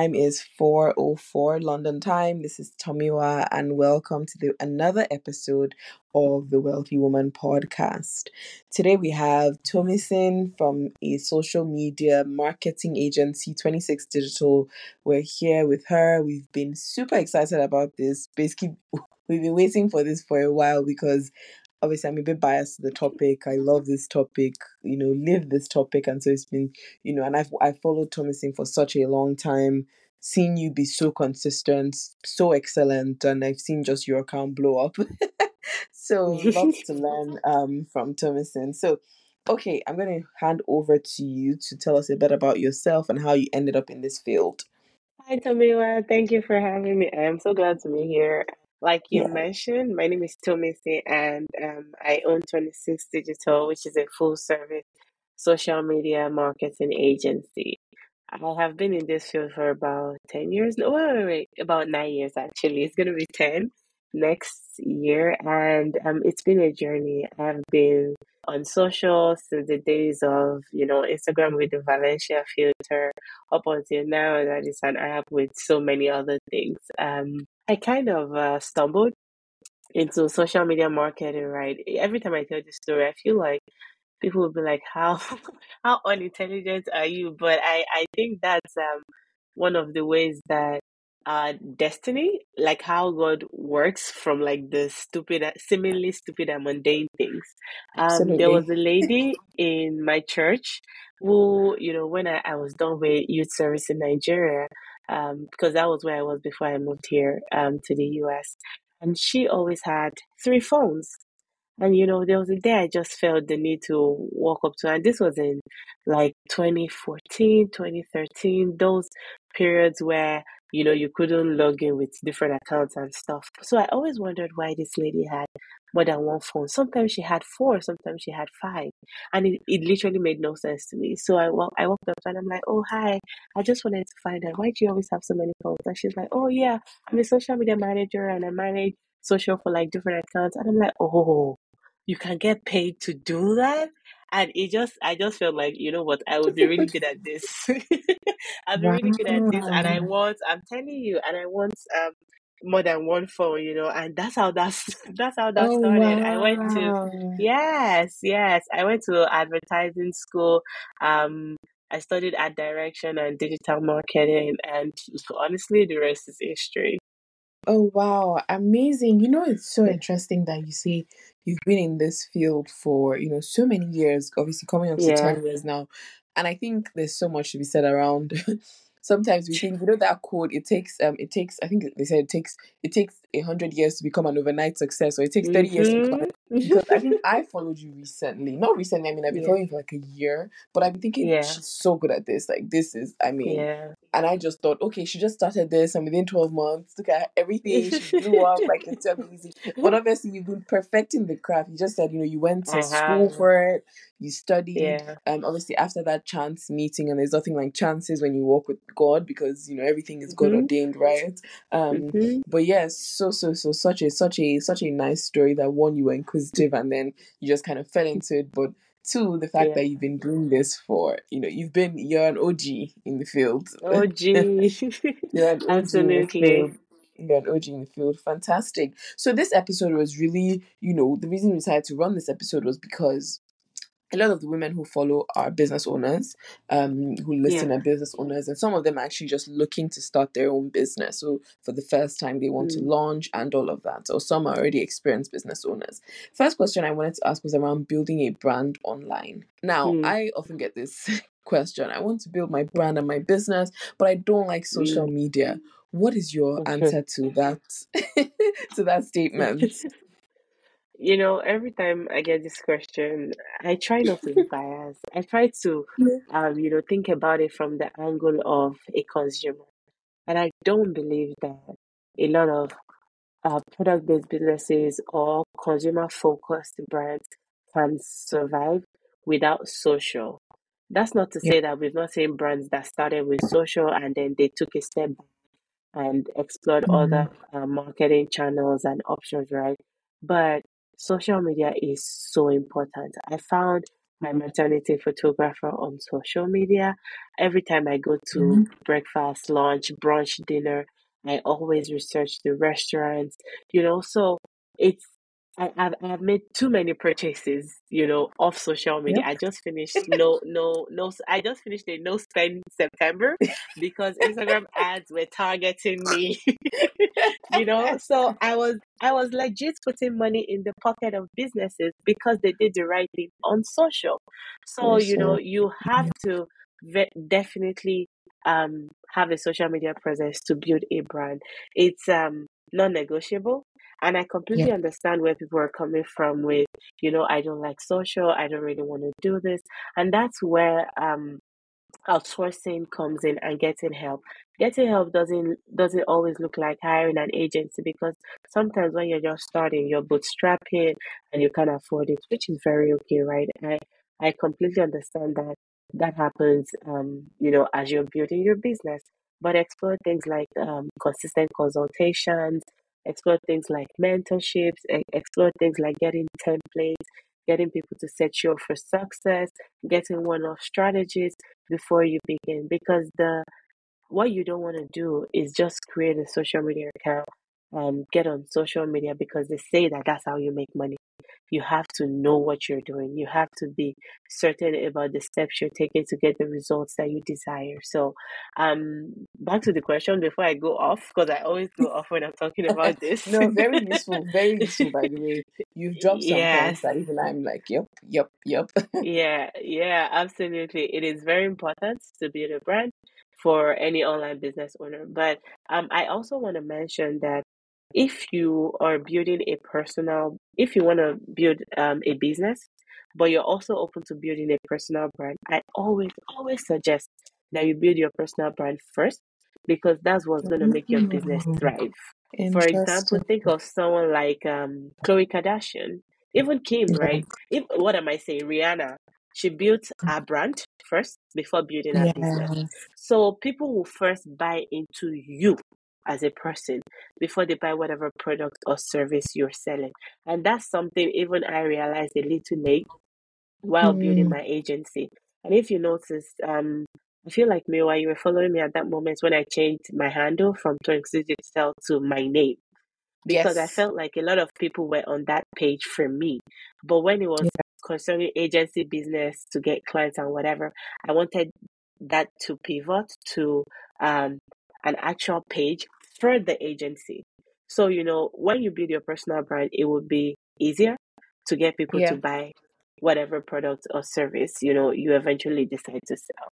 time is 4:04 London time. This is Tomiwa and welcome to the, another episode of the Wealthy Woman podcast. Today we have Tomisin from a social media marketing agency 26 Digital. We're here with her. We've been super excited about this. Basically we've been waiting for this for a while because obviously I'm a bit biased to the topic. I love this topic, you know, live this topic, and so it's been, you know, and I've I followed Tomisin for such a long time, seeing you be so consistent, so excellent, and I've seen just your account blow up. so lots to learn um from Tomisin. So okay, I'm gonna hand over to you to tell us a bit about yourself and how you ended up in this field. Hi, Tomiwa. Thank you for having me. I'm so glad to be here. Like you Yeah. mentioned, my name is Tomisin and um, I own 26 Digital, which is a full service social media marketing agency. I have been in this field for about 10 years. No, wait, wait, wait, about nine years actually. It's going to be 10 next year. And um, it's been a journey. I've been on social since the days of, you know, Instagram with the Valencia filter up until now that is an app with so many other things. Um, I kind of uh, stumbled into social media marketing, right? Every time I tell this story, I feel like people will be like, "How how unintelligent are you?" But I I think that's um one of the ways that uh destiny, like how God works from like the stupid, seemingly stupid and mundane things. Um, there was a lady in my church who, you know, when I, I was done with youth service in Nigeria, um, because that was where I was before I moved here um, to the US. And she always had three phones. And you know, there was a day I just felt the need to walk up to her. And this was in like 2014, 2013, those periods where, you know, you couldn't log in with different accounts and stuff. So I always wondered why this lady had more than one phone. Sometimes she had four, sometimes she had five. And it, it literally made no sense to me. So I, walk, I walked up and I'm like, oh, hi, I just wanted to find out why do you always have so many phones? And she's like, oh, yeah, I'm a social media manager and I manage social for like different accounts. And I'm like, oh, you can get paid to do that? And it just, I just felt like, you know what, I would be really good at this. I'd be really good at this, and I want—I'm telling you, and I want um more than one phone, you know, and that's how that's that's how that Oh started. I went to yes, yes. I went to advertising school. Um I studied ad direction and digital marketing and honestly the rest is history. Oh wow, amazing. You know, it's so interesting that you say you've been in this field for, you know, so many years, obviously coming up to Yeah. 10 years now. And I think there's so much to be said around sometimes we think you know that code it takes um it takes I think they said it takes it takes a hundred years to become an overnight success or it takes 30 years to become Mm-hmm. Because I think I followed you recently. Not recently, I mean I've been yeah. following you for like a year, but I've been thinking Yeah. she's so good at this. Like this is I mean Yeah. and I just thought, okay, she just started this, and within 12 months, look at everything, she blew up like it's amazing. But obviously, you've been perfecting the craft. You just said, you know, you went to I school for it, you studied. Yeah. Um, obviously, after that chance meeting, and there's nothing like chances when you walk with God because you know everything is God Mm-hmm. ordained, right? Um, Mm-hmm. but yes, so so so such a such a such a nice story that one you were inquisitive and then you just kind of fell into it, but two the fact Yeah. that you've been doing this for you know you've been you're an OG in the field. Oh, gee. You're an OG yeah, Absolutely. You're an OG in the field. Fantastic. So this episode was really, you know, the reason we decided to run this episode was because a lot of the women who follow are business owners, um, who listen Yeah. are business owners, and some of them are actually just looking to start their own business. So for the first time, they want to Mm. launch and all of that. Or some are already experienced business owners. First question I wanted to ask was around building a brand online. Now, Mm. I often get this question. I want to build my brand and my business, but I don't like social Mm. media. What is your answer to that to that statement? You know, every time I get this question, I try not to be biased. I try to, um, you know, think about it from the angle of a consumer. And I don't believe that a lot of uh, product-based businesses or consumer-focused brands can survive without social. That's not to Yeah. say that we've not seen brands that started with social and then they took a step back and explored other uh, marketing channels and options, right? But social media is so important. I found my maternity photographer on social media. Every time I go to Mhm. breakfast, lunch, brunch, dinner, I always research the restaurants, you know. So it's I, I've I've made too many purchases, you know, off social media. Yep. I just finished no no no I just finished a no spend September because Instagram ads were targeting me. you know, so I was I was legit putting money in the pocket of businesses because they did the right thing on social. So, you know, you have to ve- definitely um have a social media presence to build a brand. It's um non-negotiable and I completely Yeah. understand where people are coming from with, you know, I don't like social, I don't really want to do this. And that's where um outsourcing comes in and getting help. Getting help doesn't doesn't always look like hiring an agency because sometimes when you're just starting, you're bootstrapping and you can't afford it, which is very okay, right? I I completely understand that that happens um, you know, as you're building your business. But explore things like um, consistent consultations, explore things like mentorships, explore things like getting templates, getting people to set you up for success, getting one-off strategies before you begin. Because the what you don't want to do is just create a social media account um get on social media because they say that that's how you make money you have to know what you're doing you have to be certain about the steps you're taking to get the results that you desire so um back to the question before i go off because i always go off when i'm talking about this no, very useful, very useful. By the way, you've dropped some points that even I'm like, yep, yep, yep. Yeah, yeah, absolutely. It is very important to build a brand for any online business owner. But um, I also want to mention that if you are building a personal, if you want to build um, a business, but you're also open to building a personal brand, I always, always suggest that you build your personal brand first because that's what's going to make your business Mm, thrive. For example, think of someone like um, Khloe Kardashian, even Kim, Yeah. right? If what am I saying? Rihanna. She built her brand first before building her business. So people will first buy into you as a person before they buy whatever product or service you're selling. And that's something even I realized a little late while building Mm, my agency. And if you notice, um, I feel like me while you were following me at that moment when I changed my handle from Twenty Digital to my name because I felt like a lot of people were on that page for me. But when it was Yeah. concerning agency business to get clients and whatever, I wanted that to pivot to um, an actual page for the agency. So, you know, when you build your personal brand, it will be easier to get people to buy whatever product or service, you know, you eventually decide to sell.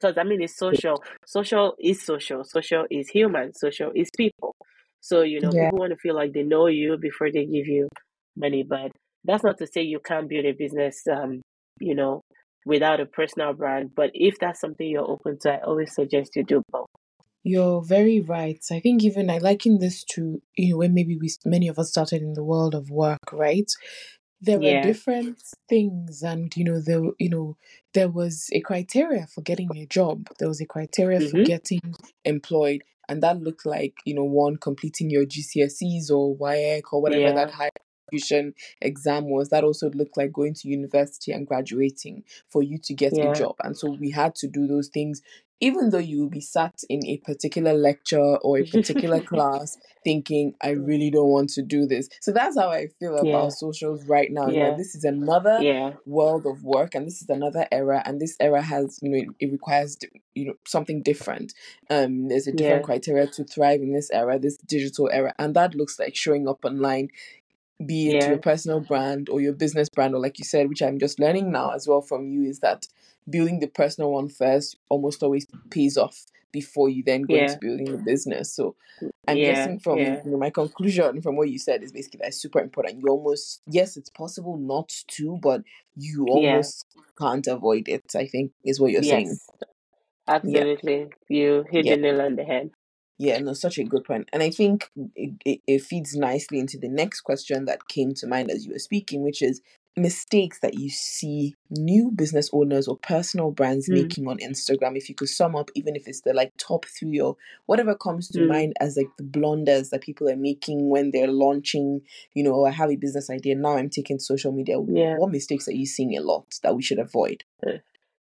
Because I mean, it's social. Social is social. Social is human. Social is people. So, you know, Yeah. people want to feel like they know you before they give you money. But that's not to say you can't build a business, um, you know, without a personal brand. But if that's something you're open to, I always suggest you do both. You're very right. I think even I liken this to you know when maybe we many of us started in the world of work, right? there were Yeah. different things and you know there you know there was a criteria for getting a job there was a criteria for Mm-hmm. getting employed and that looked like you know one completing your GCSEs or WAEC or whatever that high institution exam was that also looked like going to university and graduating for you to get a job and so we had to do those things even though you will be sat in a particular lecture or a particular class thinking I really don't want to do this. So that's how I feel yeah. about socials right now. Yeah. this is another Yeah. world of work and this is another era and this era has you know it, it requires you know something different um there's a different criteria to thrive in this era this digital era and that looks like showing up online be it your personal brand or your business brand or like you said which i'm just learning now as well from you is that building the personal one first almost always pays off before you then go into building the business so i'm Yeah. guessing from Yeah. you know, my conclusion from what you said is basically that's super important you almost yes it's possible not to but you Yeah. almost can't avoid it i think is what you're saying Yes. yeah Absolutely. You hit yeah the nail on the head. Yeah, no, such a good point. And I think it, it, it feeds nicely into the next question that came to mind as you were speaking, which is mistakes that you see new business owners or personal brands Mm. making on Instagram? If you could sum up, even if it's the like top three or whatever comes to Mm. mind as like the blunders that people are making when they're launching, you know, I have a business idea, now I'm taking social media. Yeah. What mistakes are you seeing a lot that we should avoid?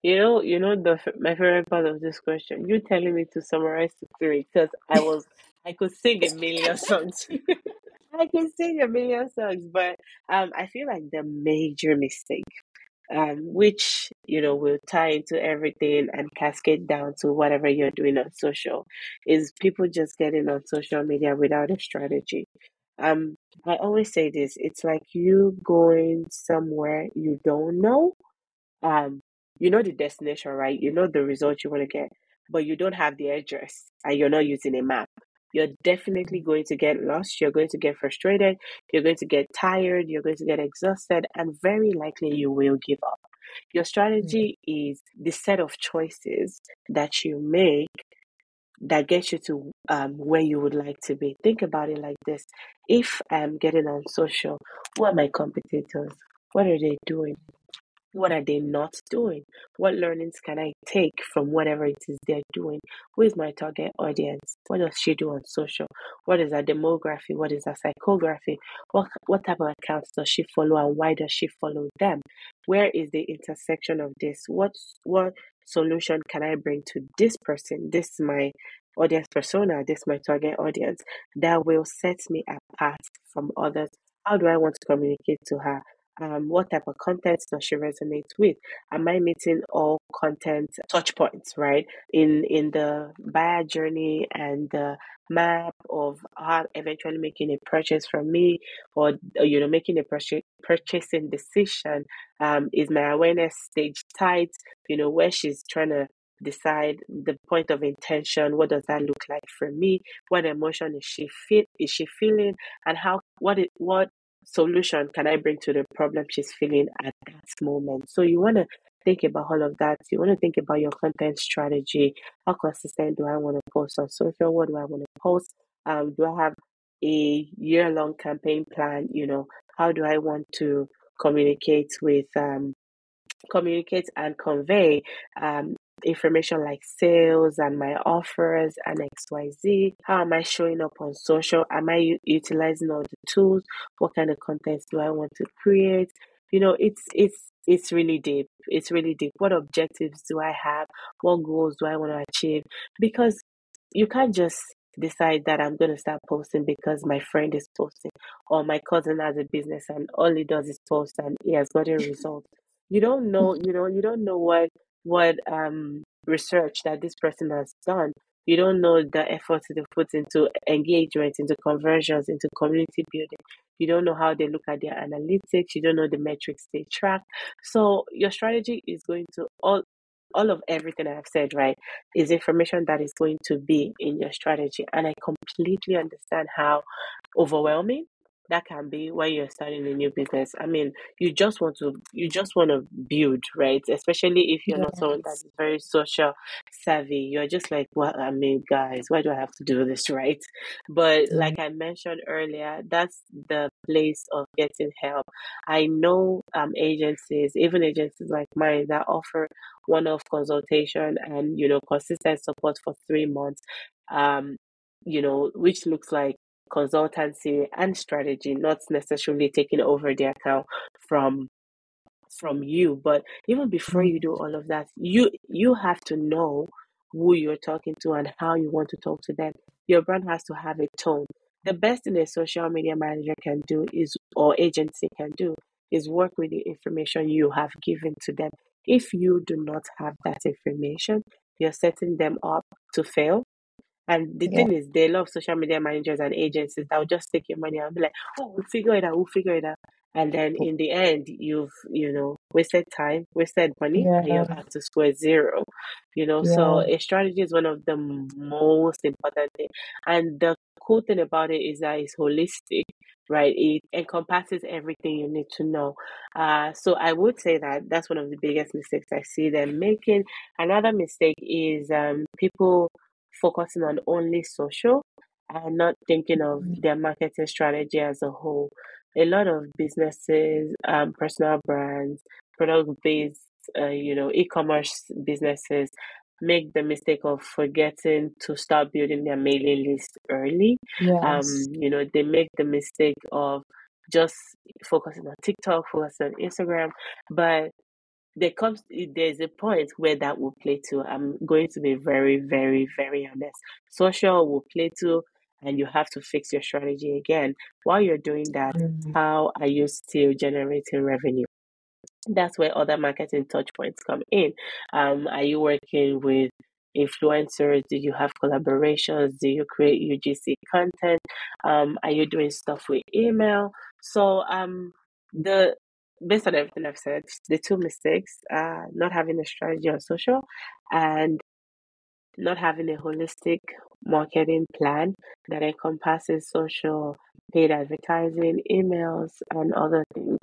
You know, you know the my favorite part of this question. You telling me to summarize the three because I was I could sing a million songs. I can sing a million songs, but um, I feel like the major mistake, um, which you know will tie into everything and cascade down to whatever you're doing on social, is people just getting on social media without a strategy. Um, I always say this: it's like you going somewhere you don't know um you know the destination right? You know the result you want to get but you don't have the address and you're not using a map. You're definitely going to get lost you're going to get frustrated you're going to get tired you're going to get exhausted and very likely you will give up. Your strategy is the set of choices that you make that gets you to um, where you would like to be. Think about it like this. If i'm getting on social who are my competitors? What are they doing what are they not doing? What learnings can I take from whatever it is they're doing? Who is my target audience? What does she do on social? What is her demography? What is her psychography? What what type of accounts does she follow and why does she follow them? Where is the intersection of this? What what solution can I bring to this person? This is my audience persona, this is my target audience that will set me apart from others. How do I want to communicate to her? Um, what type of content does she resonate with? Am I meeting all content touch points, right? In in the buyer journey and the map of her eventually making a purchase from me or you know making a purchase purchasing decision. Um, is my awareness stage tight? You know, where she's trying to decide the point of intention what does that look like for me what emotion is she feel is she feeling and how what it what solution can I bring to the problem she's feeling at that moment? So you want to think about all of that. You want to think about your content strategy. How consistent do I want to post on social? What do I want to post? Um, do I have a year long campaign plan? You know, how do I want to communicate with um, communicate and convey um, information like sales and my offers and XYZ? How am I showing up on social? Am I u- utilizing all the tools? What kind of content do I want to create? You know, it's it's it's really deep. It's really deep. What objectives do I have? What goals do I want to achieve? Because you can't just decide that I'm going to start posting because my friend is posting or my cousin has a business and all he does is post and he has gotten results. You don't know, you know, you don't know what what um research that this person has done. You don't know the effort they put into engagement, into conversions, into community building. You don't know how they look at their analytics. You don't know the metrics they track. So your strategy is going to all all of everything I've said, right, is information that is going to be in your strategy. And I completely understand how overwhelming that can be when you're starting a new business. I mean, you just want to you just want to build, right? Especially if you're not someone that Yes. is very social savvy. You're just like, well, I mean, guys, why do I have to do this, right? But Yeah. like I mentioned earlier, that's the place of getting help. I know um agencies, even agencies like mine that offer one-off consultation and you know consistent support for three months. Um, you know, which looks like consultancy and strategy, not necessarily taking over the account from from you. But even before mm. you do all of that, you you have to know who you're talking to and how you want to talk to them. Your brand has to have a tone. The best thing a social media manager can do is or agency can do is work with the information you have given to them. If you do not have that information, you're setting them up to fail and the Yeah. thing is, they are a lot of social media managers and agencies that will just take your money and be like, "Oh, we'll figure it out. We'll figure it out." And then in the end, you've you know wasted time, wasted money, and you're back to square zero. You know, so a strategy is one of the most important things. And the cool thing about it is that it's holistic, right? It encompasses everything you need to know. Uh, so I would say that that's one of the biggest mistakes I see them making. Another mistake is um, people focusing on only social and not thinking of their marketing strategy as a whole. a lot of businesses, um, personal brands, product based, uh, you know, e commerce businesses make the mistake of forgetting to start building their mailing list early. Um, you know, they make the mistake of just focusing on TikTok, focusing on Instagram, but there comes there's a point where that will play too. I'm going to be very, very, very honest. Social will play too, and you have to fix your strategy again. While you're doing that, Mm. how are you still generating revenue? That's where other marketing touch points come in. Um, are you working with influencers? Do you have collaborations? Do you create UGC content? Um, are you doing stuff with email? So um, the based on everything I've said, the two mistakes are not having a strategy on social and not having a holistic marketing plan that encompasses social, paid advertising, emails, and other things.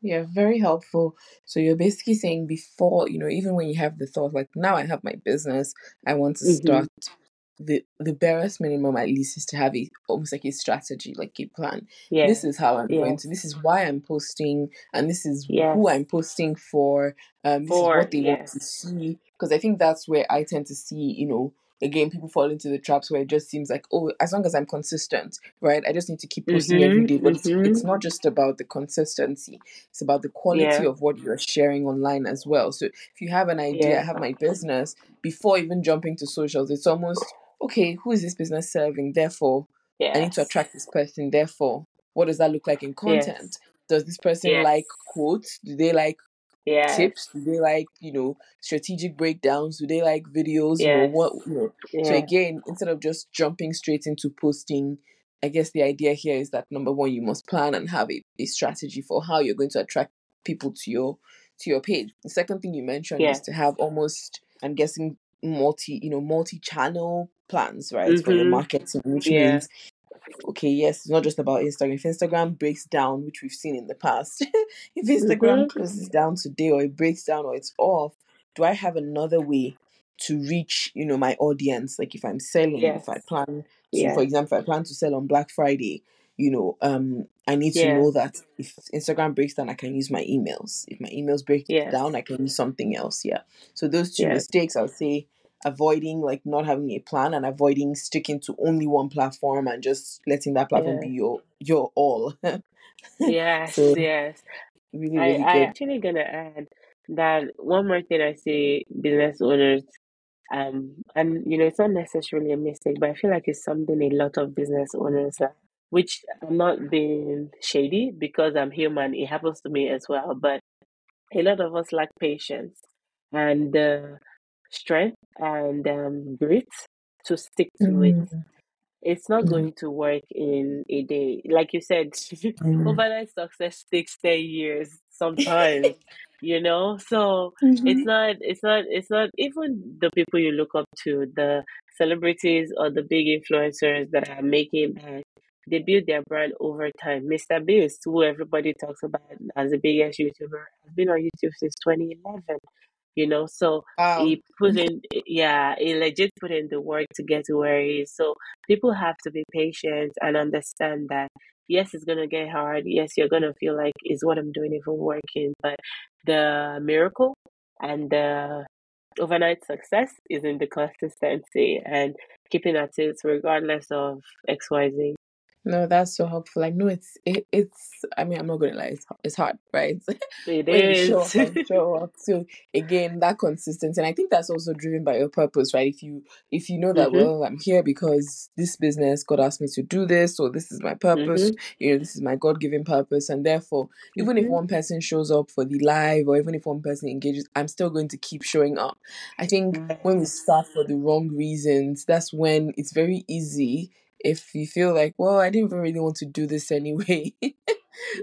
Yeah, very helpful. So you're basically saying before, you know, even when you have the thought, like now I have my business, I want to Mm-hmm. start the the barest minimum at least is to have a almost like a strategy, like a plan. Yeah. This is how I'm going to. This is why I'm posting, and this is who I'm posting for. Um, this is what they want to see. Because I think that's where I tend to see, you know, again, people fall into the traps where it just seems like, oh, as long as I'm consistent, right? I just need to keep posting every Mm-hmm. day. But it's, Mm-hmm. it's not just about the consistency; it's about the quality Yeah. of what you're sharing online as well. So if you have an idea, I have my business before even jumping to socials, it's almost okay. Who is this business serving? Therefore, I need to attract this person. Therefore, what does that look like in Yes. content? Does this person Yes. like quotes? Do they like Yes. tips? Do they like, you know, strategic breakdowns? Do they like videos? Know, what you know. So again, instead of just jumping straight into posting, I guess the idea here is that number one, you must plan and have a, a strategy for how you're going to attract people to your to your page. The second thing you mentioned is to have almost I'm guessing multi, you know, multi-channel plans, right? For your Mm-hmm. marketing, which Yeah. means okay, yes, it's not just about Instagram. If Instagram breaks down, which we've seen in the past, if Instagram Mm-hmm. closes down today or it breaks down or it's off, do I have another way to reach, you know, my audience? Like if I'm selling, if I plan to, Yes. for example, if I plan to sell on Black Friday, you know, um, I need to know that if Instagram breaks down, I can use my emails. If my emails break down, I can use something else. Yeah. So those two Yes. mistakes, I would say avoiding like not having a plan and avoiding sticking to only one platform and just letting that platform be your your all. Yes. so Yes. really, I really I good. actually gonna add that one more thing I see business owners um and you know it's not necessarily a mistake, but I feel like it's something a lot of business owners are which I'm not being shady because I'm human, it happens to me as well. But a lot of us lack patience and uh, strength and um, grit to stick to it. Mm, It's not mm, going to work in a day. Like you said, mm. overnight success takes 10 years sometimes, you know? So Mhm. it's not, it's not, it's not even the people you look up to, the celebrities or the big influencers that are making bank, they build their brand over time. MrBeast, who everybody talks about as the biggest YouTuber, has been on YouTube since 2011 you know? So Wow. he put in yeah he legit put in the work to get to where he is. So people have to be patient and understand that yes it's gonna get hard. Yes you're gonna feel like is what i'm doing even working but the miracle and the overnight success is in the consistency and keeping at it regardless of xyz No, that's so helpful. I know it's it, it's. I mean, I'm not gonna lie. It's it's hard, right? it you show up show up. So again, that consistency, and I think that's also driven by your purpose, right? If you if you know that mm-hmm, well, I'm here because this business God asked me to do this, or this is my purpose. mm-hmm, You know, this is my God given purpose, and therefore, even if mm-hmm. one person shows up for the live, or even if one person engages, I'm still going to keep showing up. I think when we start for the wrong reasons, that's when it's very easy if you feel like, well, I didn't even really want to do this anyway.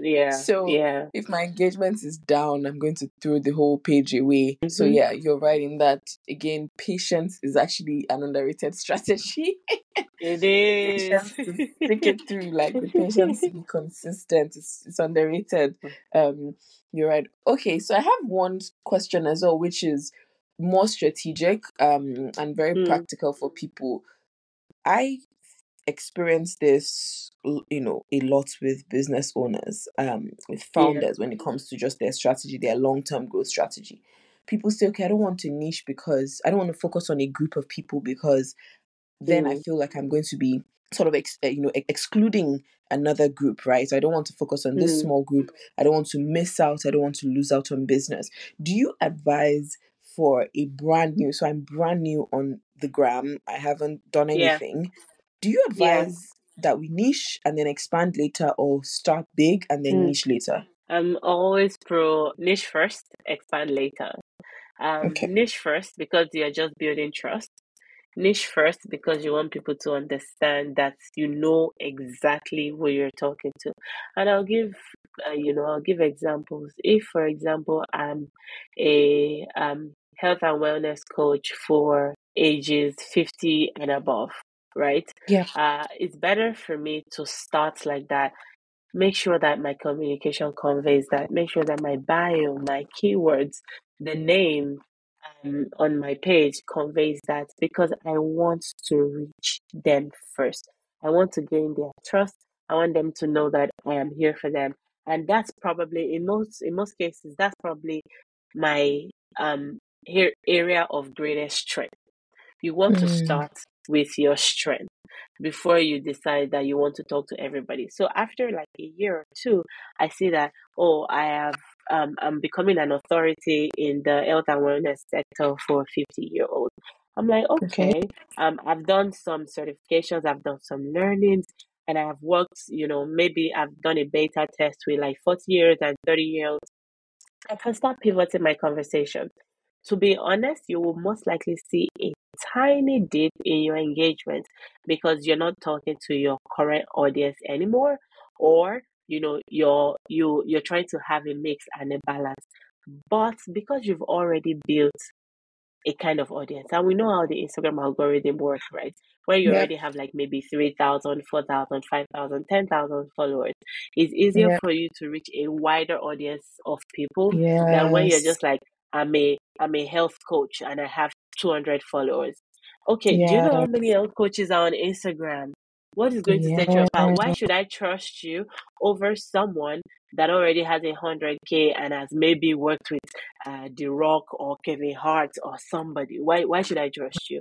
yeah so yeah if my engagement is down, I'm going to throw the whole page away. So mm-hmm. yeah, you're right in that. Again, patience is actually an underrated strategy. it is. patience is. to stick it through, like the patience to be consistent. It's, it's underrated. Um, you're right. Okay, so I have one question as well, which is more strategic um and very Mm, practical for people. I experience this you know a lot with business owners um with Yeah. founders when it comes to just their strategy their long-term growth strategy people say okay i don't want to niche because i don't want to focus on a group of people because then i Mm. feel like i'm going to be sort of ex- uh, you know ex- excluding another group right so i don't want to focus on this Mm. small group i don't want to miss out i don't want to lose out on business do you advise for a brand new so i'm brand new on the gram i haven't done Yeah. Do you Yeah. advise that we niche and then expand later or start big and then Mm. niche later I'm always pro niche first, expand later. Um, okay niche first because you're just building trust. Niche first because you want people to understand that you know exactly who you're talking to. And I'll give, uh, you know, I'll give examples. If, for example, I'm a um, health and wellness coach for ages 50 and above, right? yeah. Uh, it's better for me to start like that. Make sure that my communication conveys that. Make sure that my bio my keywords the name um, on my page conveys that because i want to reach them first. I want to gain their trust. I want them to know that i am here for them. And that's probably in most in most cases that's probably my um here area of greatest strength. You want to Mm, start with your strength before you decide that you want to talk to everybody. So after like a year or two, I see that oh, I have um, I'm becoming an authority in the health and wellness sector for 50 year old. I'm like, okay okay, um, I've done some certifications, I've done some learnings, and I've worked, you know, maybe I've done a beta test with like 40 years and 30 year olds. I can start pivoting my conversation. To be honest, you will most likely see a tiny dip in your engagement because you're not talking to your current audience anymore or you know you're you you're trying to have a mix and a balance. But because you've already built a kind of audience and we know how the instagram algorithm works right? Where you already have like maybe 3000 4000 5000 10000 followers it's easier for you to reach a wider audience of people than when you're just like i'm a i'm a health coach and i have 200 followers. Okay do you know how many health coaches are on instagram? What is going to set you apart? Why should i trust you over someone that already has a 100k and has maybe worked with uh, The Rock or Kevin Hart or somebody. Why why should I trust you?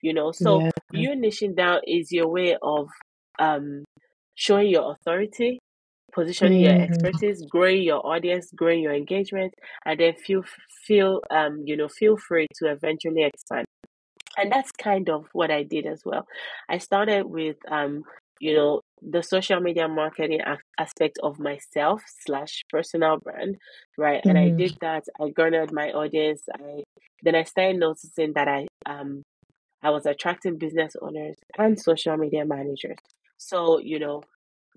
You know, so yeah you niching down is your way of um showing your authority, positioning your Mm, expertise, growing your audience, growing your engagement, and then feel feel um you know feel free to eventually expand. And that's kind of what I did as well. I started with um you know the social media marketing aspect of myself slash personal brand right and i mhm, did that i garnered my audience i then i started noticing that i um I was attracting business owners and social media managers. So, you know,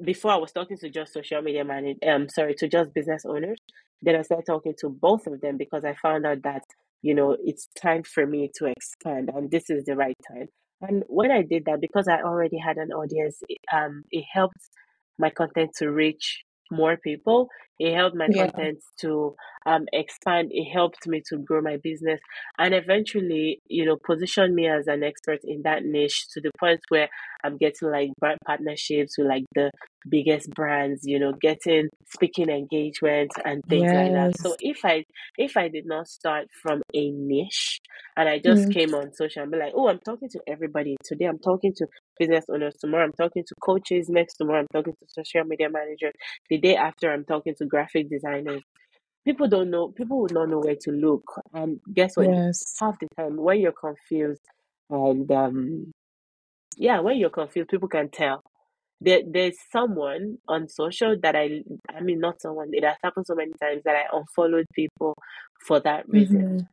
before I was talking to just social media managers, um, sorry, to just business owners. Then I started talking to both of them because I found out that, you know, it's time for me to expand and this is the right time. And when I did that, because I already had an audience, um, it helped my content to reach more people. It helped my yeah content to um, expand. It helped me to grow my business and eventually, you know, position me as an expert in that niche to the point where I'm getting like brand partnerships with like the biggest brands, you know, getting speaking engagements and things like that. So if I if I did not start from a niche and I just Mm, came on social and be like, oh, I'm talking to everybody. Today I'm talking to business owners. Tomorrow I'm talking to coaches. Next tomorrow I'm talking to social media managers. The day after I'm talking to graphic designers people don't know people would not know where to look. And guess what? Yes. half the time when you're confused and um yeah when you're confused people can tell. There, there's someone on social that I I mean not someone it has happened so many times that I unfollowed people for that reason. Mhm,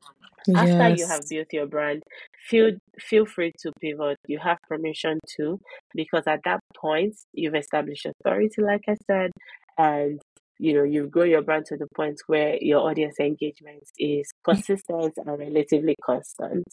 after you have built your brand feel feel free to pivot. You have permission to because at that point you've established authority like i said and you know you've grown your brand to the point where your audience engagement is consistent and relatively constant.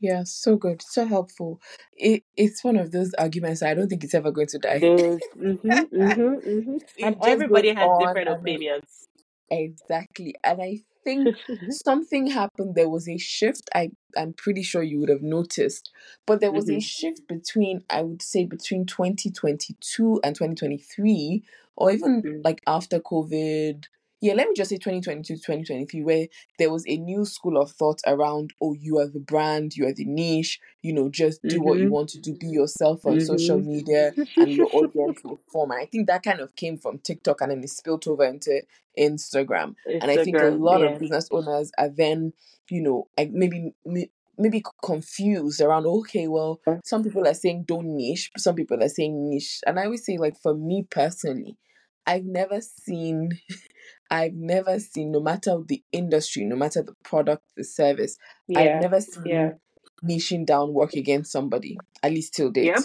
Yeah so good so helpful. It it's one of those arguments i don't think it's ever going to die. Mm-hmm, mm-hmm, mm-hmm. and just goes everybody has different opinions. Exactly and i think something happened. There was a shift. I I'm pretty sure you would have noticed, but there was Mhm. a shift between I would say between 2022 and 2023, or even Mm. like after COVID. Yeah, let me just say 2022 2023, where there was a new school of thought around, oh, you are the brand, you are the niche, you know, just do what you Mhm. want to do, be yourself on social Mhm. media, and your audience will form. And I think that kind of came from TikTok and then it spilled over into Instagram. And I think a lot yeah. of business owners are then, you know, like maybe may- maybe confused around. Okay, well, some people are saying don't niche, some people are saying niche, and I always say like for me personally, I've never seen. I've never seen, no matter the industry, no matter the product, the service, yeah. I've never seen Yeah. niching down work against somebody, at least till date. Yep.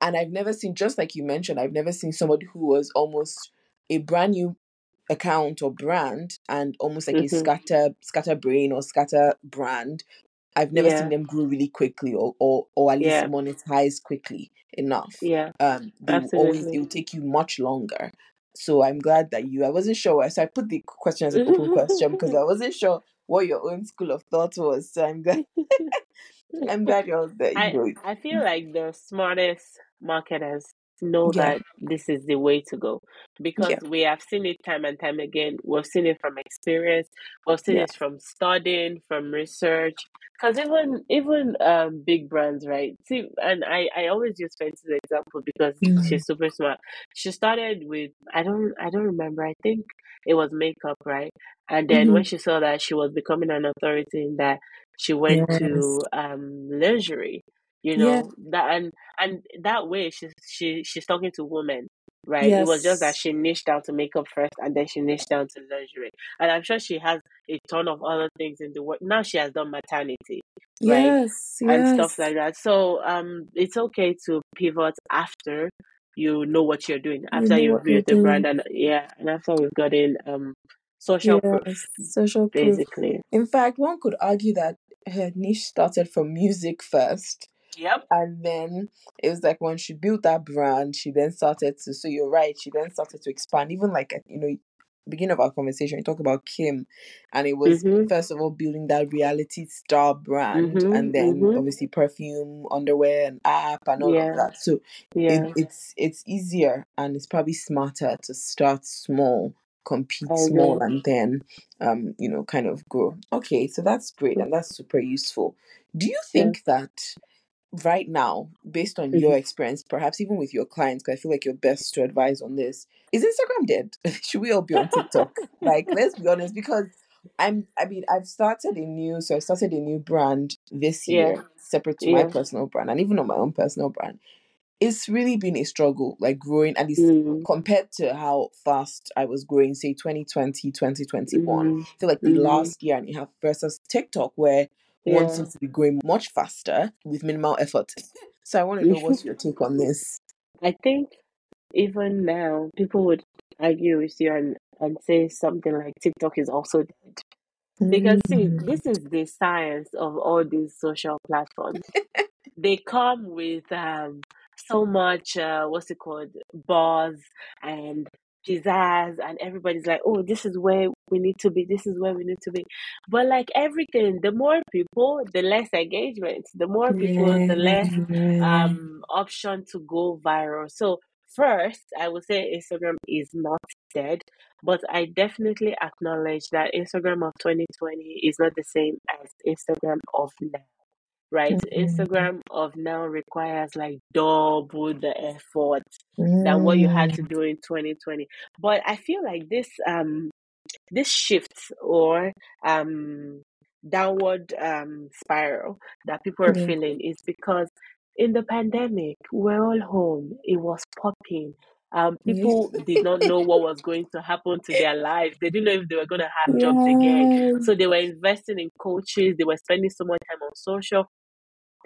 And I've never seen, just like you mentioned, I've never seen somebody who was almost a brand new account or brand and almost like a Mhm. scatter scatter brain or scatter brand. I've never seen them grow really quickly or, or or at least Yeah. monetize quickly enough. Yeah. Um they will always Absolutely. it will take you much longer. So I'm glad that you I wasn't sure so I put the question as an open question because I wasn't sure what your own school of thought was. So I'm glad I'm glad you're that you I know I feel like the smartest marketers know Yeah. that this is the way to go because Yeah. we have seen it time and time again. We've seen it from experience. We've seen Yeah. it from studying, from research. Because even even um big brands, right? See, and I I always use Fenty's example because Mm. she's super smart. She started with I don't I don't remember. I think it was makeup, right? And then when Mhm. she saw that she was becoming an authority in that, she went Yes. to um lingerie you Yeah. know that and and that way she's she she's talking to women right it was just that she niched down to makeup first and then she niched down to lingerie and i'm sure she has a ton of other things in the work now she has done maternity right Yes. and stuff like that so um it's okay to pivot after you know what you're doing You after what you're built the brand and yeah and after we've gotten um social proof Yes. Social proof. basically In fact, one could argue that her niche started from music first. Yep And then it was like when she built that brand, she then started to. So you're right. She then started to expand. Even like you know, beginning of our conversation, you talk about Kim, and it was mhm first of all building that reality star brand, mhm and then mhm obviously perfume, underwear, and app, and all of that. So yeah it, it's it's easier and it's probably smarter to start small, compete small, and then um you know kind of grow. Okay, so that's great and that's super useful. Do you Yeah. think that right now, based on Mhm. your experience, perhaps even with your clients, because I feel like you're best to advise on this, is Instagram dead? Should we all be on TikTok? like, let's be honest, because I'm I mean, I've started a new so I started a new brand this Yeah. year, separate to my personal brand and even on my own personal brand. It's really been a struggle, like growing at least Mm. compared to how fast I was growing, say 2020, 2021. Mm. I feel like the Mhm. last year and a half versus TikTok, where Yeah. seems to be growing much faster with minimal effort. so I want to know what's your take on this? I think even now people would argue with you and, and say something like TikTok is also dead. Because see, Mm. this is the science of all these social platforms. they come with um so much uh what's it called buzz and pizzazz and everybody's like oh this is where we need to be this is where we need to be but like everything the more people the less engagement the more people the less Yeah. um option to go viral so first i would say instagram is not dead but i definitely acknowledge that instagram of 2020 is not the same as instagram of now right? Mm. Instagram of now requires like double the effort than what you had to Mm. do in 2020. But I feel like this um this shift or um downward um spiral that people are Yeah. feeling is because in the pandemic we're all home. It was popping. Um, people did not know what was going to happen to their lives. They didn't know if they were going to have jobs again. So they were investing in coaches. They were spending so much time on social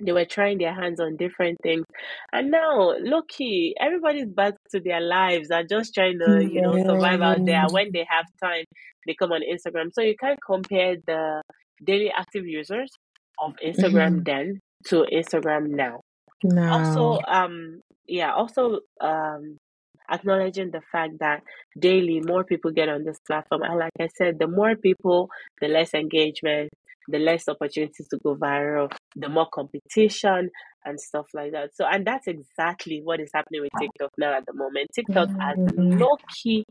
they were trying their hands on different things and now lucky everybody's back to their lives are just trying to you know survive out there when they have time they come on instagram so you can't compare the daily active users of instagram Mhm. then to instagram now Now. also um yeah also um acknowledging the fact that daily more people get on this platform. And like I said, the more people, the less engagement, the less opportunities to go viral, the more competition and stuff like that. So, and that's exactly what is happening with TikTok now at the moment. TikTok has Mm. low key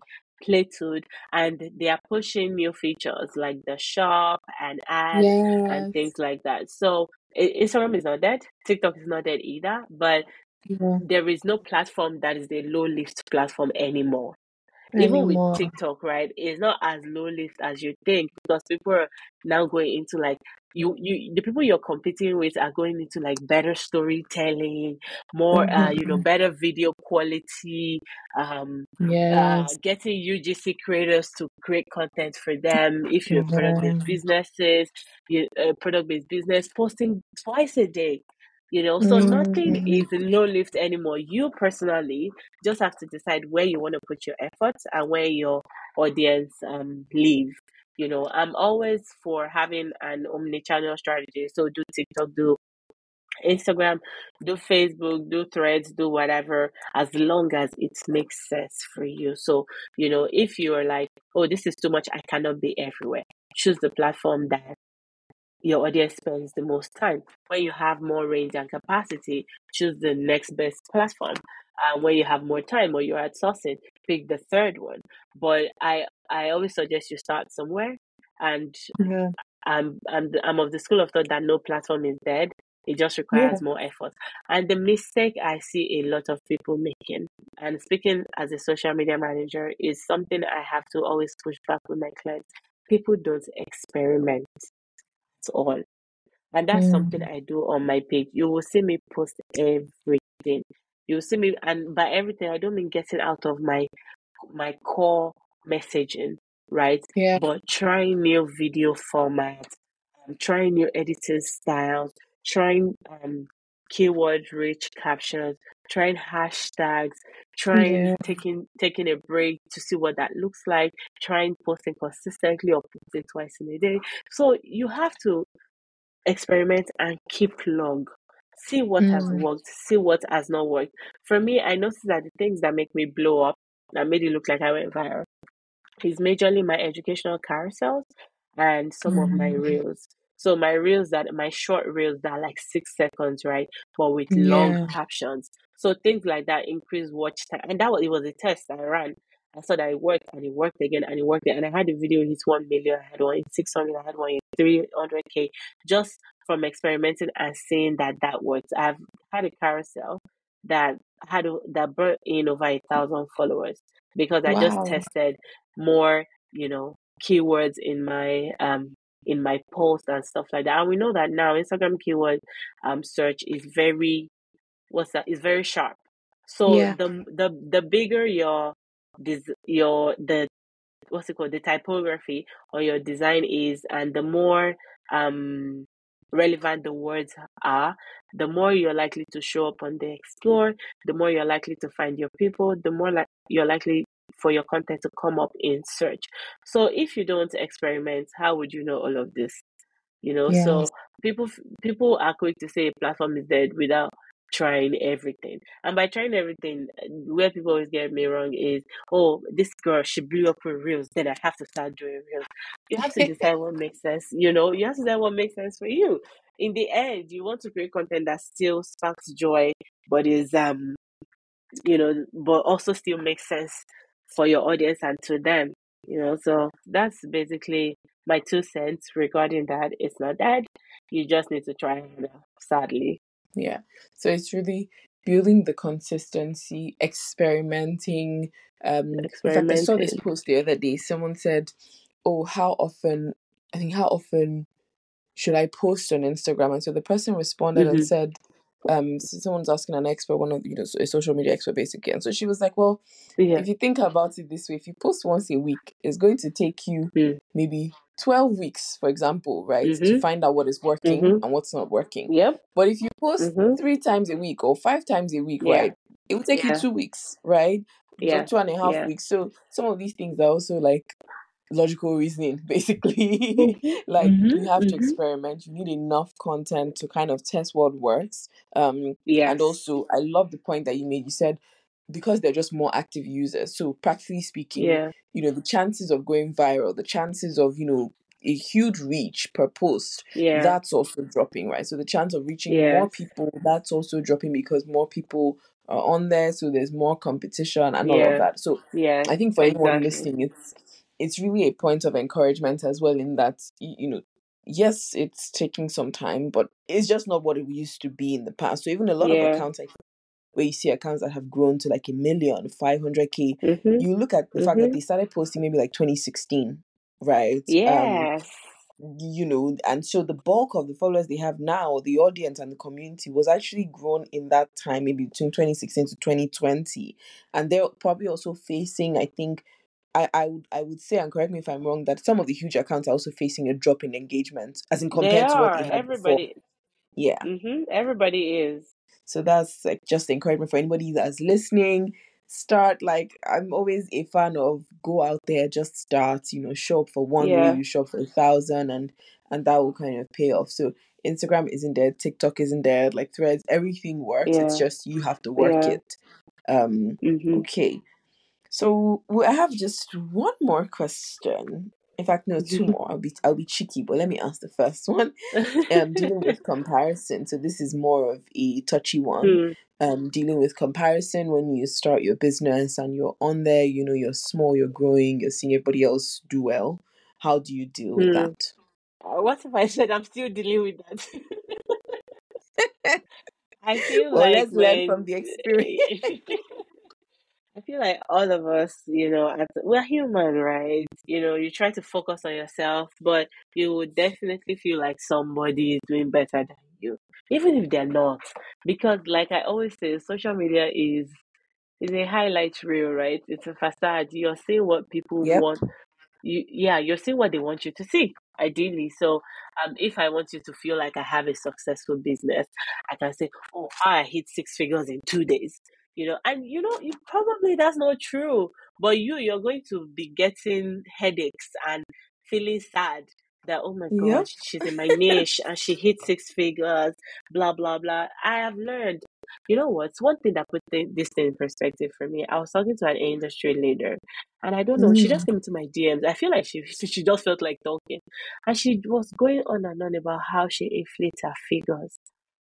plateaued and they are pushing new features like the shop and ads and things like that. So, Instagram is not dead, TikTok is not dead either, but Yeah. there is no platform that is a low lift platform anymore. Even with. TikTok, right? It's not as low lift as you think because people are now going into like you you the people you're competing with are going into like better storytelling, more uh, you know, Mhm. better video quality, um uh, getting UGC creators to create content for them. If you're product based businesses, you uh, product based business, posting twice a day. You know, so nothing Mhm. is no lift anymore. You personally just have to decide where you want to put your efforts and where your audience um live. You know, I'm always for having an omni-channel strategy. So do TikTok, do Instagram, do Facebook, do threads, do whatever, as long as it makes sense for you. So, you know, if you're like, oh, this is too much, I cannot be everywhere, choose the platform that your audience spends the most time. When you have more range and capacity, choose the next best platform. And when you have more time or you're outsourcing, pick the third one. But I I always suggest you start somewhere and Yeah. I'm, I'm, I'm of the school of thought that no platform is dead. It just Yeah. requires more effort. And the mistake I see a lot of people making, and speaking as a social media manager, is something I have to always push back with my clients. People don't experiment all. And that's something Mm. I do on my page. You will see me post everything. You will see me, and by everything, I don't mean getting out of my my core messaging, right? Yeah. But trying new video formats, um, trying new editing styles, trying um, keyword rich captions, trying hashtags, trying Yeah. taking taking a break to see what that looks like, trying posting consistently or posting twice in a day. So you have to experiment and keep log. See what has Mm. worked, see what has not worked. For me, I noticed that the things that make me blow up, that made it look like I went viral, is majorly my educational carousels and some of my Mm. reels. So my reels that my short reels that are like six seconds, right? But with long captions. So things like that increase watch time. And that was it was a test I ran. I saw that it worked and it worked again and it worked again. And I had a video hit one million, I had one in six hundred, I had one in three hundred K just from experimenting and seeing that that works. I've had a carousel that had that brought in over a thousand followers because I just tested more, you know, keywords in my um in my post and stuff like that. And we know that now Instagram keyword um search is very what's that is very sharp. So Yeah. the the the bigger your this your the what's it called the typography or your design is and the more um relevant the words are the more you're likely to show up on the explore the more you're likely to find your people the more like you're likely for your content to come up in search so if you don't experiment how would you know all of this you know Yes. so people people are quick to say a platform is dead without trying everything. And by trying everything where people always get me wrong is oh this girl she blew up with reels then i have to start doing reels. You have to decide what makes sense you know? You have to decide what makes sense for you. In the end you want to create content that still sparks joy but is um you know but also still makes sense for your audience and to them you know? So that's basically my two cents regarding that. It's not that you just need to try harder sadly Yeah. So it's really building the consistency, experimenting. Um, in fact, I saw this post the other day. Someone said, "Oh, how often? I think how often should I post on Instagram?" And so the person responded and Mhm. said, um, so someone's asking an expert, one of you know, a social media expert, basically, and so she was like, "Well, yeah if you think about it this way, if you post once a week, it's going to take you mm. maybe 12 weeks, for example, right, to Mhm. find out what is working Mhm. and what's not working. yep But if you post Mhm. three times a week or five times a week, yeah right, it will take you two weeks, right? So yeah two and a half yeah weeks. So some of these things are also like logical reasoning, basically. Like you Mhm. have to Mhm. experiment. You need enough content to kind of test what works. Um, yeah. and also I love the point that you made. You said because they're just more active users. So practically speaking, Yeah. you know, the chances of going viral, the chances of, you know, a huge reach per post, Yeah. that's also dropping, right? So the chance of reaching more people, that's also dropping because more people are on there, so there's more competition and all of that. So Yeah. I think for anyone listening, it's it's really a point of encouragement as well in that you know yes it's taking some time but it's just not what it used to be in the past so even a lot of Yeah. accounts like where you see accounts that have grown to like a million 500k Mhm. you look at the fact that Mhm. they started posting maybe like 2016 right um Yes. you know and so the bulk of the followers they have now the audience and the community was actually grown in that time maybe between 2016 to 2020 and they're probably also facing i think I, I would I would say and correct me if I'm wrong that some of the huge accounts are also facing a drop in engagement as in They compared to what they had before. Everybody. Yeah. Mhm. Everybody is. So that's like just encouragement for anybody that's listening. Start like I'm always a fan of go out there, just start, you know, show up for one way, Yeah. you show up for a thousand and and that will kind of pay off. So Instagram isn't there, TikTok isn't there, like threads, everything works. It's just you have to work Yeah. it. Um Mhm. okay. So we- I have just one more question. In fact, no, two more. I'll be I'll be cheeky, but let me ask the first one. Um, dealing with comparison. So this is more of a touchy one. Hmm. Um, dealing with comparison when you start your business and you're on there. You know, you're small, you're growing, you're seeing everybody else do well. How do you deal with Hmm. that? Uh, What if I said I'm still dealing with that? I feel Well, like let's learn from the experience. I feel like all of us, you know, as, we're human, right? You know, you try to focus on yourself, but you would definitely feel like somebody is doing better than you, even if they're not. Because, like I always say, social media is is a highlight reel, right? It's a facade. You're seeing what people Yep. want you yeah you're seeing what they want you to see ideally so um if i want you to feel like i have a successful business i can say oh i hit six figures in two days you know and you know you probably that's not true but you you're going to be getting headaches and feeling sad that oh my Yep. she's in my niche and she hit six figures blah blah blah i have learned you know what's one thing that put thi- this thing in perspective for me i was talking to an industry leader and I don't know, she just Mm. came into my DMs. I feel like she she just felt like talking. And she was going on and on about how she inflates her figures.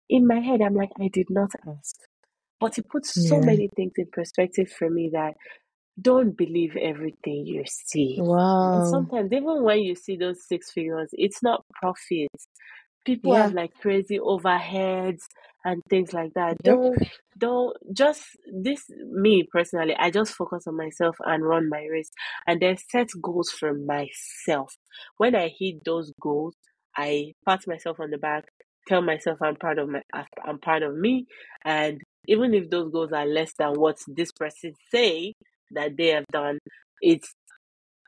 In my head, I'm like, I did not ask. But it puts so Yeah. many things in perspective for me that don't believe everything you see. And Wow. sometimes, even when you see those six figures, it's not profit. People Yeah. have like crazy overheads and things like that. Yep. Don't don't just this me personally, I just focus on myself and run my race and then set goals for myself. When I hit those goals, I pat myself on the back, tell myself I'm proud of my I'm proud of me and even if those goals are less than what this person say that they have done, it's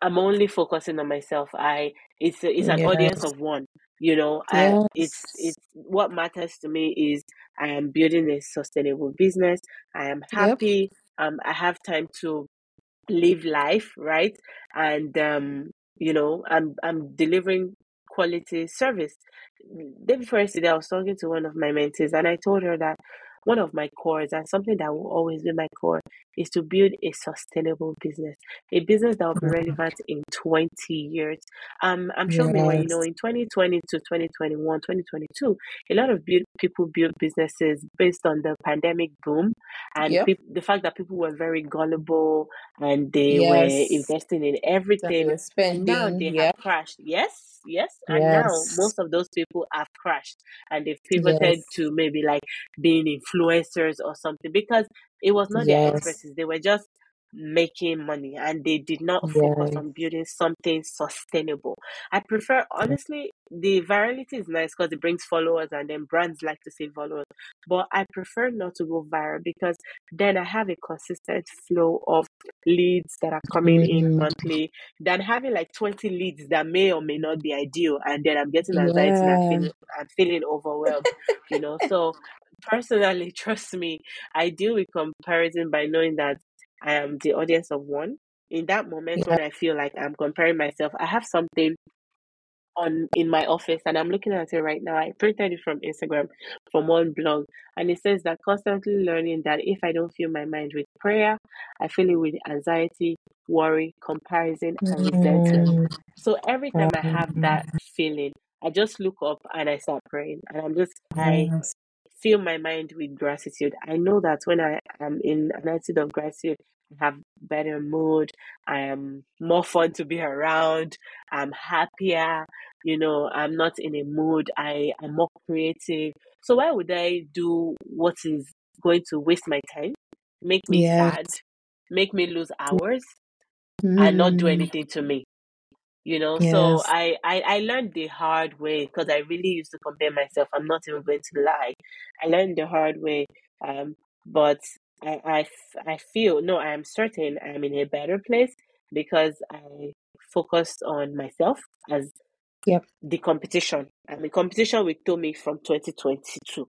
I'm only focusing on myself. I it's a, it's an audience of one. You know, I it's it's what matters to me is I am building a sustainable business. I am Yep. happy. Um, I have time to live life, right? And um, you know, I'm I'm delivering quality service. Day before yesterday, I was talking to one of my mentees, and I told her that one of my cores and something that will always be my core is to build a sustainable business, a business that will be Mm. relevant in 20 years. Um, I'm sure, meanwhile, you know, in 2020 to 2021, 2022, a lot of build, people built businesses based on the pandemic boom and Yep. peop- the fact that people were very gullible and they were investing in everything and now spending. they have crashed yes yes and now most of those people have crashed and they've pivoted Yes. to maybe like being influencers or something because it was not their Yes. expertise they were just making money and they did not focus Yes. on building something sustainable i prefer honestly the virality is nice because it brings followers and then brands like to see followers but i prefer not to go viral because then i have a consistent flow of leads that are coming in Mm. monthly than having like 20 leads that may or may not be ideal and then i'm getting anxiety and i'm feeling i'm feeling overwhelmed you know so personally trust me i deal with comparison by knowing that i am the audience of one in that moment Yeah. when i feel like i'm comparing myself i have something on in my office and I'm looking at it right now. I printed it from Instagram from one blog and it says that constantly learning that if I don't fill my mind with prayer, I fill it with anxiety, worry, comparison, and resentment. Mm, So every time I have that um, feeling, I just look up and I start praying and I'm just I fill my mind with gratitude. I know that when I am in an attitude of gratitude, I have better mood. I am more fun to be around. I'm happier. You know, I'm not in a mood. I am more creative. So why would I do what is going to waste my time, make me sad, make me lose hours, and not do mm, anything to me? You know? So I, I i learned the hard way because i really used to compare myself i'm not even going to lie. I learned the hard way um but I feel no i am certain i'm in a better place because i focused on myself as yep, the competition i'm in competition with tommy from 2022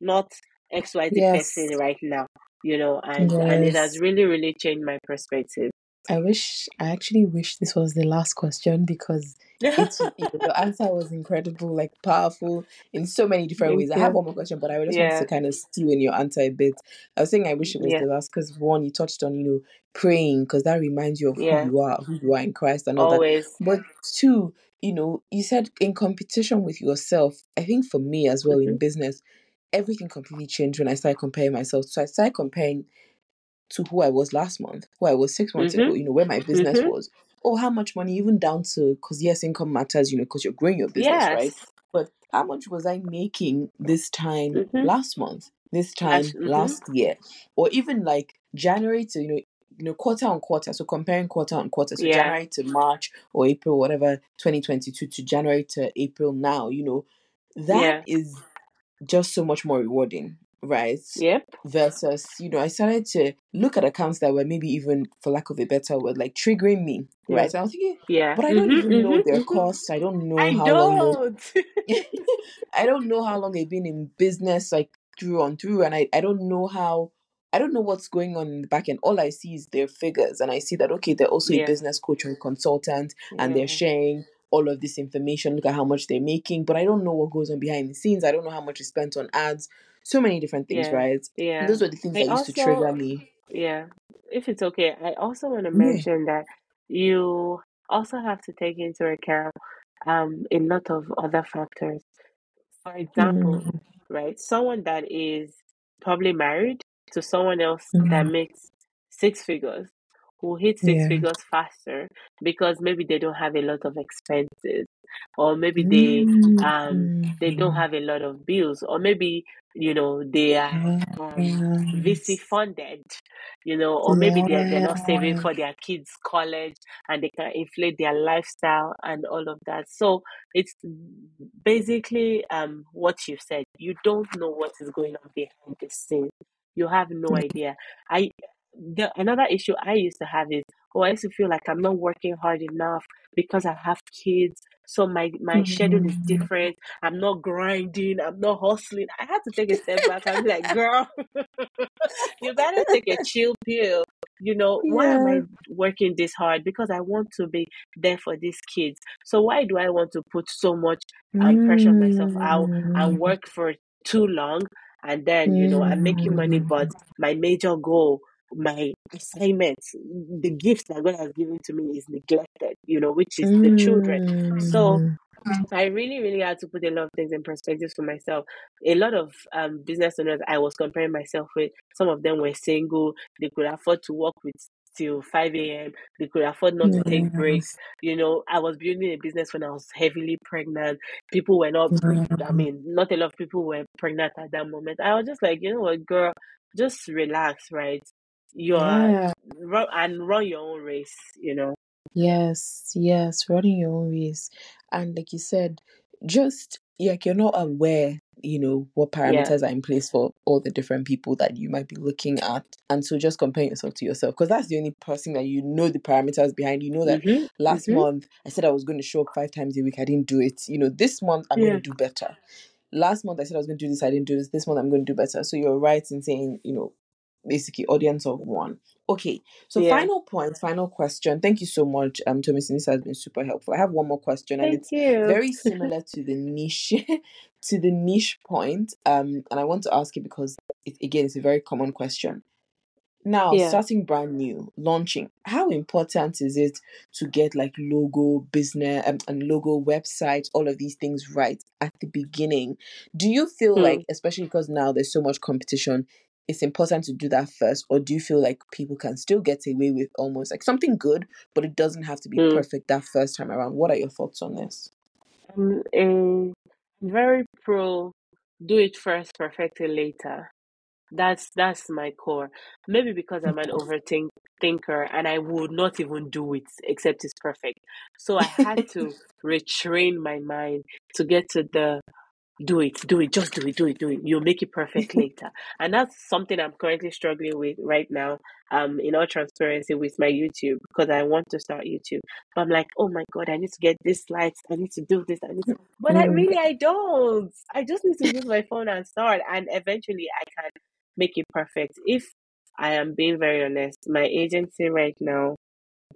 not xyz person yes, right now you know and and it has really really changed my perspective I wish, I actually wish this was the last question because it's you the answer was incredible, like powerful in so many different thank ways. I have one more question, but I just want to kind of steal in your answer a bit. I was saying I wish it was yeah the last because one, you touched on, you know, praying because that reminds you of who you are, who you are in Christ and all that. But two, you know, you said in competition with yourself. I think for me as well in Mhm. business, everything completely changed when I started comparing myself. So I started comparing to who I was last month, who I was six months ago, Mhm. you know, where my business Mhm. was, or how much money, even down to, because yes, income matters, you know, because you're growing your business, right? But how much was I making this time Mhm. last month, this time mhm. last year, or even like January to, you know, you know, quarter on quarter. So comparing quarter on quarter. So Yeah. January to March or April, whatever, 2022 to January to April now, you know, that Yeah. is just so much more rewarding, right? Yep. Versus, you know, I started to look at accounts that were maybe even, for lack of a better word, like triggering me, Yeah. right? And I was thinking, Yeah. but I don't Mhm. even know Mhm. their Mhm. costs. I don't know I how long they don't. I don't know how long they've been in business, like through on through, and I, I don't know how I don't know what's going on in the back end. All I see is their figures, and I see that okay, they're also a business coach or consultant, and they're sharing all of this information. Look at how much they're making, but I don't know what goes on behind the scenes. I don't know how much is spent on ads. So many different things, Yeah. right? Yeah. those were the things I that used to trigger me. yeah. If it's okay, I also want to Yeah. mention that you also have to take into account um a lot of other factors. For example, Mm, right? Someone that is probably married to someone else that mm, makes six figures who hit six yeah. figures faster because maybe they don't have a lot of expenses or maybe they Mm, um they don't mm, have a lot of bills or maybe you know they are um VC funded you know or maybe they're, they're not saving for their kids college and they can inflate their lifestyle and all of that so it's basically um what you said. You don't know what is going on behind the scenes You have no idea. I the another issue I used to have is oh I used to feel like I'm not working hard enough because I have kids. So my my schedule is Mm, different. I'm not grinding. I'm not hustling. I had to take a step back I'm like, girl, you better take a chill pill. You know, why am I working this hard? Because I want to be there for these kids. So why do I want to put so much um, pressure on myself out and Mm, work for too long? And then, you know, I'm making money, but my major goal, my assignments, the gift that God has given to me is neglected, you know, which is the children. So mm, I really, really had to put a lot of things in perspective for myself. A lot of um, business owners I was comparing myself with, some of them were single, they could afford to work with till 5 a.m., they could afford not to take breaks. You know, I was building a business when I was heavily pregnant. People were not, I Mm, mean, not a lot of people were pregnant at that moment. I was just like, you know what, girl, just relax, right? You're, yeah. run, and run your own race, you know? Yes, yes, running your own race. And like you said, just like you're not aware, you know, what Yeah. parameters are in place for all the different people that you might be looking at. And so just comparing yourself to yourself, because that's the only person that you know the parameters behind. You know that Mm-hmm. last Mm-hmm. month I said I was going to show up five times a week. I didn't do it. You know, this month I'm going to do better. Last month I said I was going to do this. I didn't do this. This month I'm going to do better. So you're right in saying, you know, basically audience of one. Okay, so Yeah. final point, final question. Thank you so much, um, Tommy. This has been super helpful. I have one more question, and it's you. very similar to the niche, to the niche point. Um, and I want to ask you because it again, it's a very common question. Now, Yeah. starting brand new, launching, how important is it to get like logo, business, um, and logo, website, all of these things right at the beginning? Do you feel Hmm. like, especially because now there's so much competition, it's important to do that first, or do you feel like people can still get away with almost like something good, but it doesn't have to be Hmm. perfect that first time around? What are your thoughts on this? I'm a very pro do it first, perfect it later. That's that's my core. Maybe because I'm an overthink thinker and I would not even do it except it's perfect. So I had to retrain my mind to get to the do it, do it, just do it, do it, do it. You'll make it perfect later. And that's something I'm currently struggling with right now. Um, in all transparency with my YouTube because I want to start YouTube. But I'm like, oh my god, I need to get this lights, I need to do this, I need to but I Mm. really I don't. I just need to use my phone and start and eventually I can make it perfect. If I am being very honest, my agency right now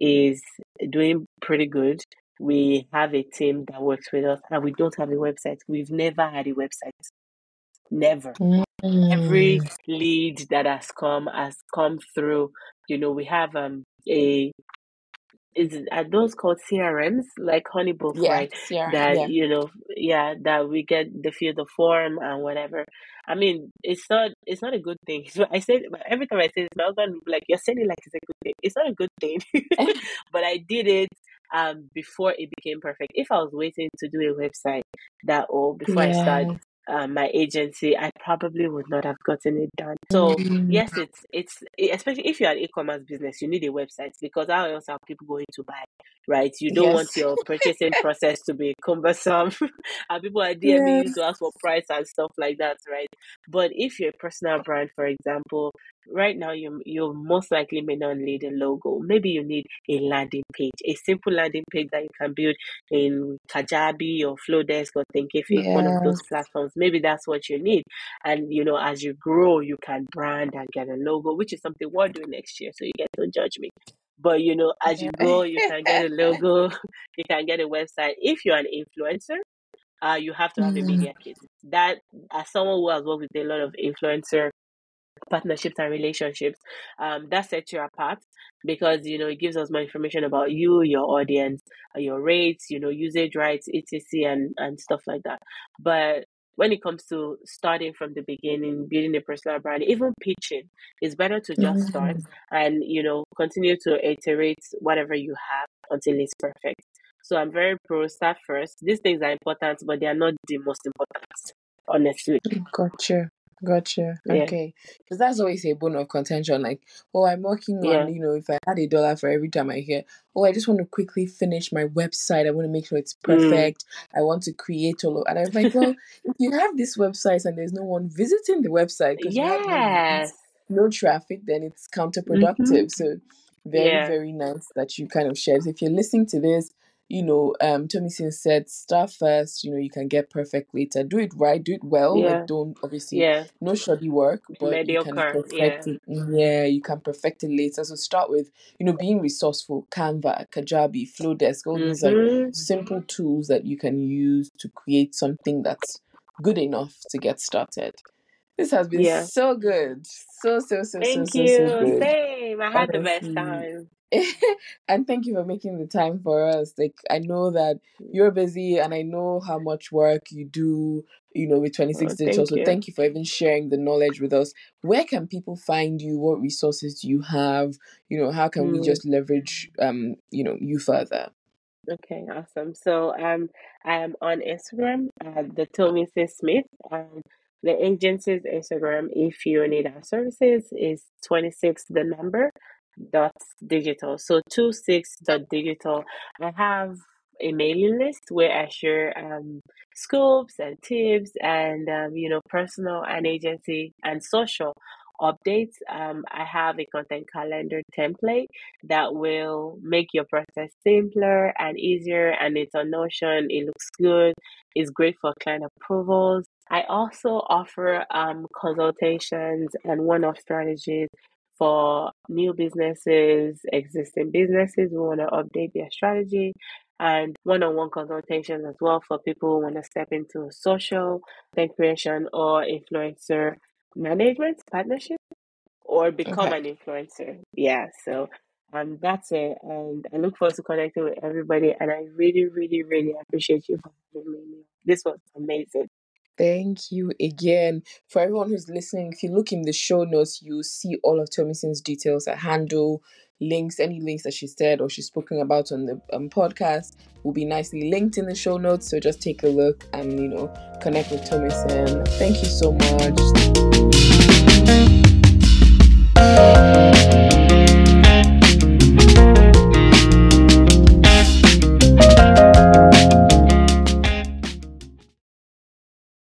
is doing pretty good. We have a team that works with us and we don't have a website. We've never had a website. Never. Every Mm. lead that has come has come through. You know, we have um a is are those called CRMs like Honeybook, Yeah, right? CRM, That yeah. you know, yeah, that we get the field of form and whatever. I mean, it's not it's not a good thing. So I said every time I say this, my husband like, "You're saying it like it's a good thing." It's not a good thing, but I did it um before it became perfect. If I was waiting to do a website that or before I started Yeah. um, my agency, I probably would not have gotten it done. So Mm. yes, it's it's especially if you're an e-commerce business, you need a website because how else are people going to buy, right? You don't want your purchasing process to be cumbersome, and people are DMing you to ask for price and stuff like that, right? But if you're a personal brand, for example, right now you you most likely may not need a logo. Maybe you need a landing page, a simple landing page that you can build in Kajabi or Flodesk or Thinkific, one of those platforms. Maybe that's what you need. And you know, as you grow, you can brand and get a logo, which is something we're doing next year. So you guys don't judge me. But you know, as you go, you can get a logo, you can get a website. If you're an influencer, uh, you have to have a Mm. media kit. That, as someone who has worked with a lot of influencer partnerships and relationships, um, that sets you apart because you know it gives us more information about you, your audience, uh, your rates, you know, usage rights, etc., and and stuff like that. But when it comes to starting from the beginning, building a personal brand, even pitching, it's better to just start Mm. and you know continue to iterate whatever you have until it's perfect. So I'm very pro start first. These things are important, but they are not the most important, honestly. Gotcha. Gotcha. Yeah, Okay. Because that's always a bone of contention. Like, oh, I'm working yeah, on, you know, if I had a dollar for every time I hear, oh, I just want to quickly finish my website. I want to make sure it's mm, perfect. I want to create all of and I was like, well, if you have this website and there's no one visiting the website no yes, no traffic, then it's counterproductive. So very, yeah, very nice that you kind of shared. If you're listening to this, you know, um, Tomisin said, start first, you know, you can get perfect later. Do it right, do it well. Like, don't obviously, yeah, no shoddy work, but you can mediocre, yeah, perfect it. Yeah, you can perfect it later. So start with, you know, being resourceful, Canva, Kajabi, Flodesk, all these like hmm simple tools that you can use to create something that's good enough to get started. This has been yeah. so good. So, so, so, so, Thank so, so you. good. Same. I had the best time. and thank you for making the time for us. Like I know that you're busy and I know how much work you do, you know, with 26 Oh, Digital. So you. thank you for even sharing the knowledge with us. Where can people find you? What resources do you have? You know, how can we Mm, just leverage um, you know, you further? okay, awesome. So um, I'm on Instagram at the Tomisin Smith. And the agency's Instagram, if you need our services, is 26 the number dot digital. So 26 dot digital. I have a mailing list where I share um, scopes and tips and um, you know personal and agency and social updates. Um, I have a content calendar template that will make your process simpler and easier, and it's on Notion. It looks good. It's great for client approvals I also offer um, consultations and one off strategies for new businesses, existing businesses who want to update their strategy, and one on one consultations as well for people who want to step into social content creation or influencer management partnership or become Okay. an influencer. Yeah, so um, that's it. And I look forward to connecting with everybody. And I really, really, really appreciate you for having me. This was amazing. Thank you again. For everyone who's listening, if you look in the show notes, you'll see all of Tomisin's details, her handle, links, any links that she said or she's spoken about on the um, podcast will be nicely linked in the show notes. So just take a look and, you know, connect with Tomisin. Thank you so much.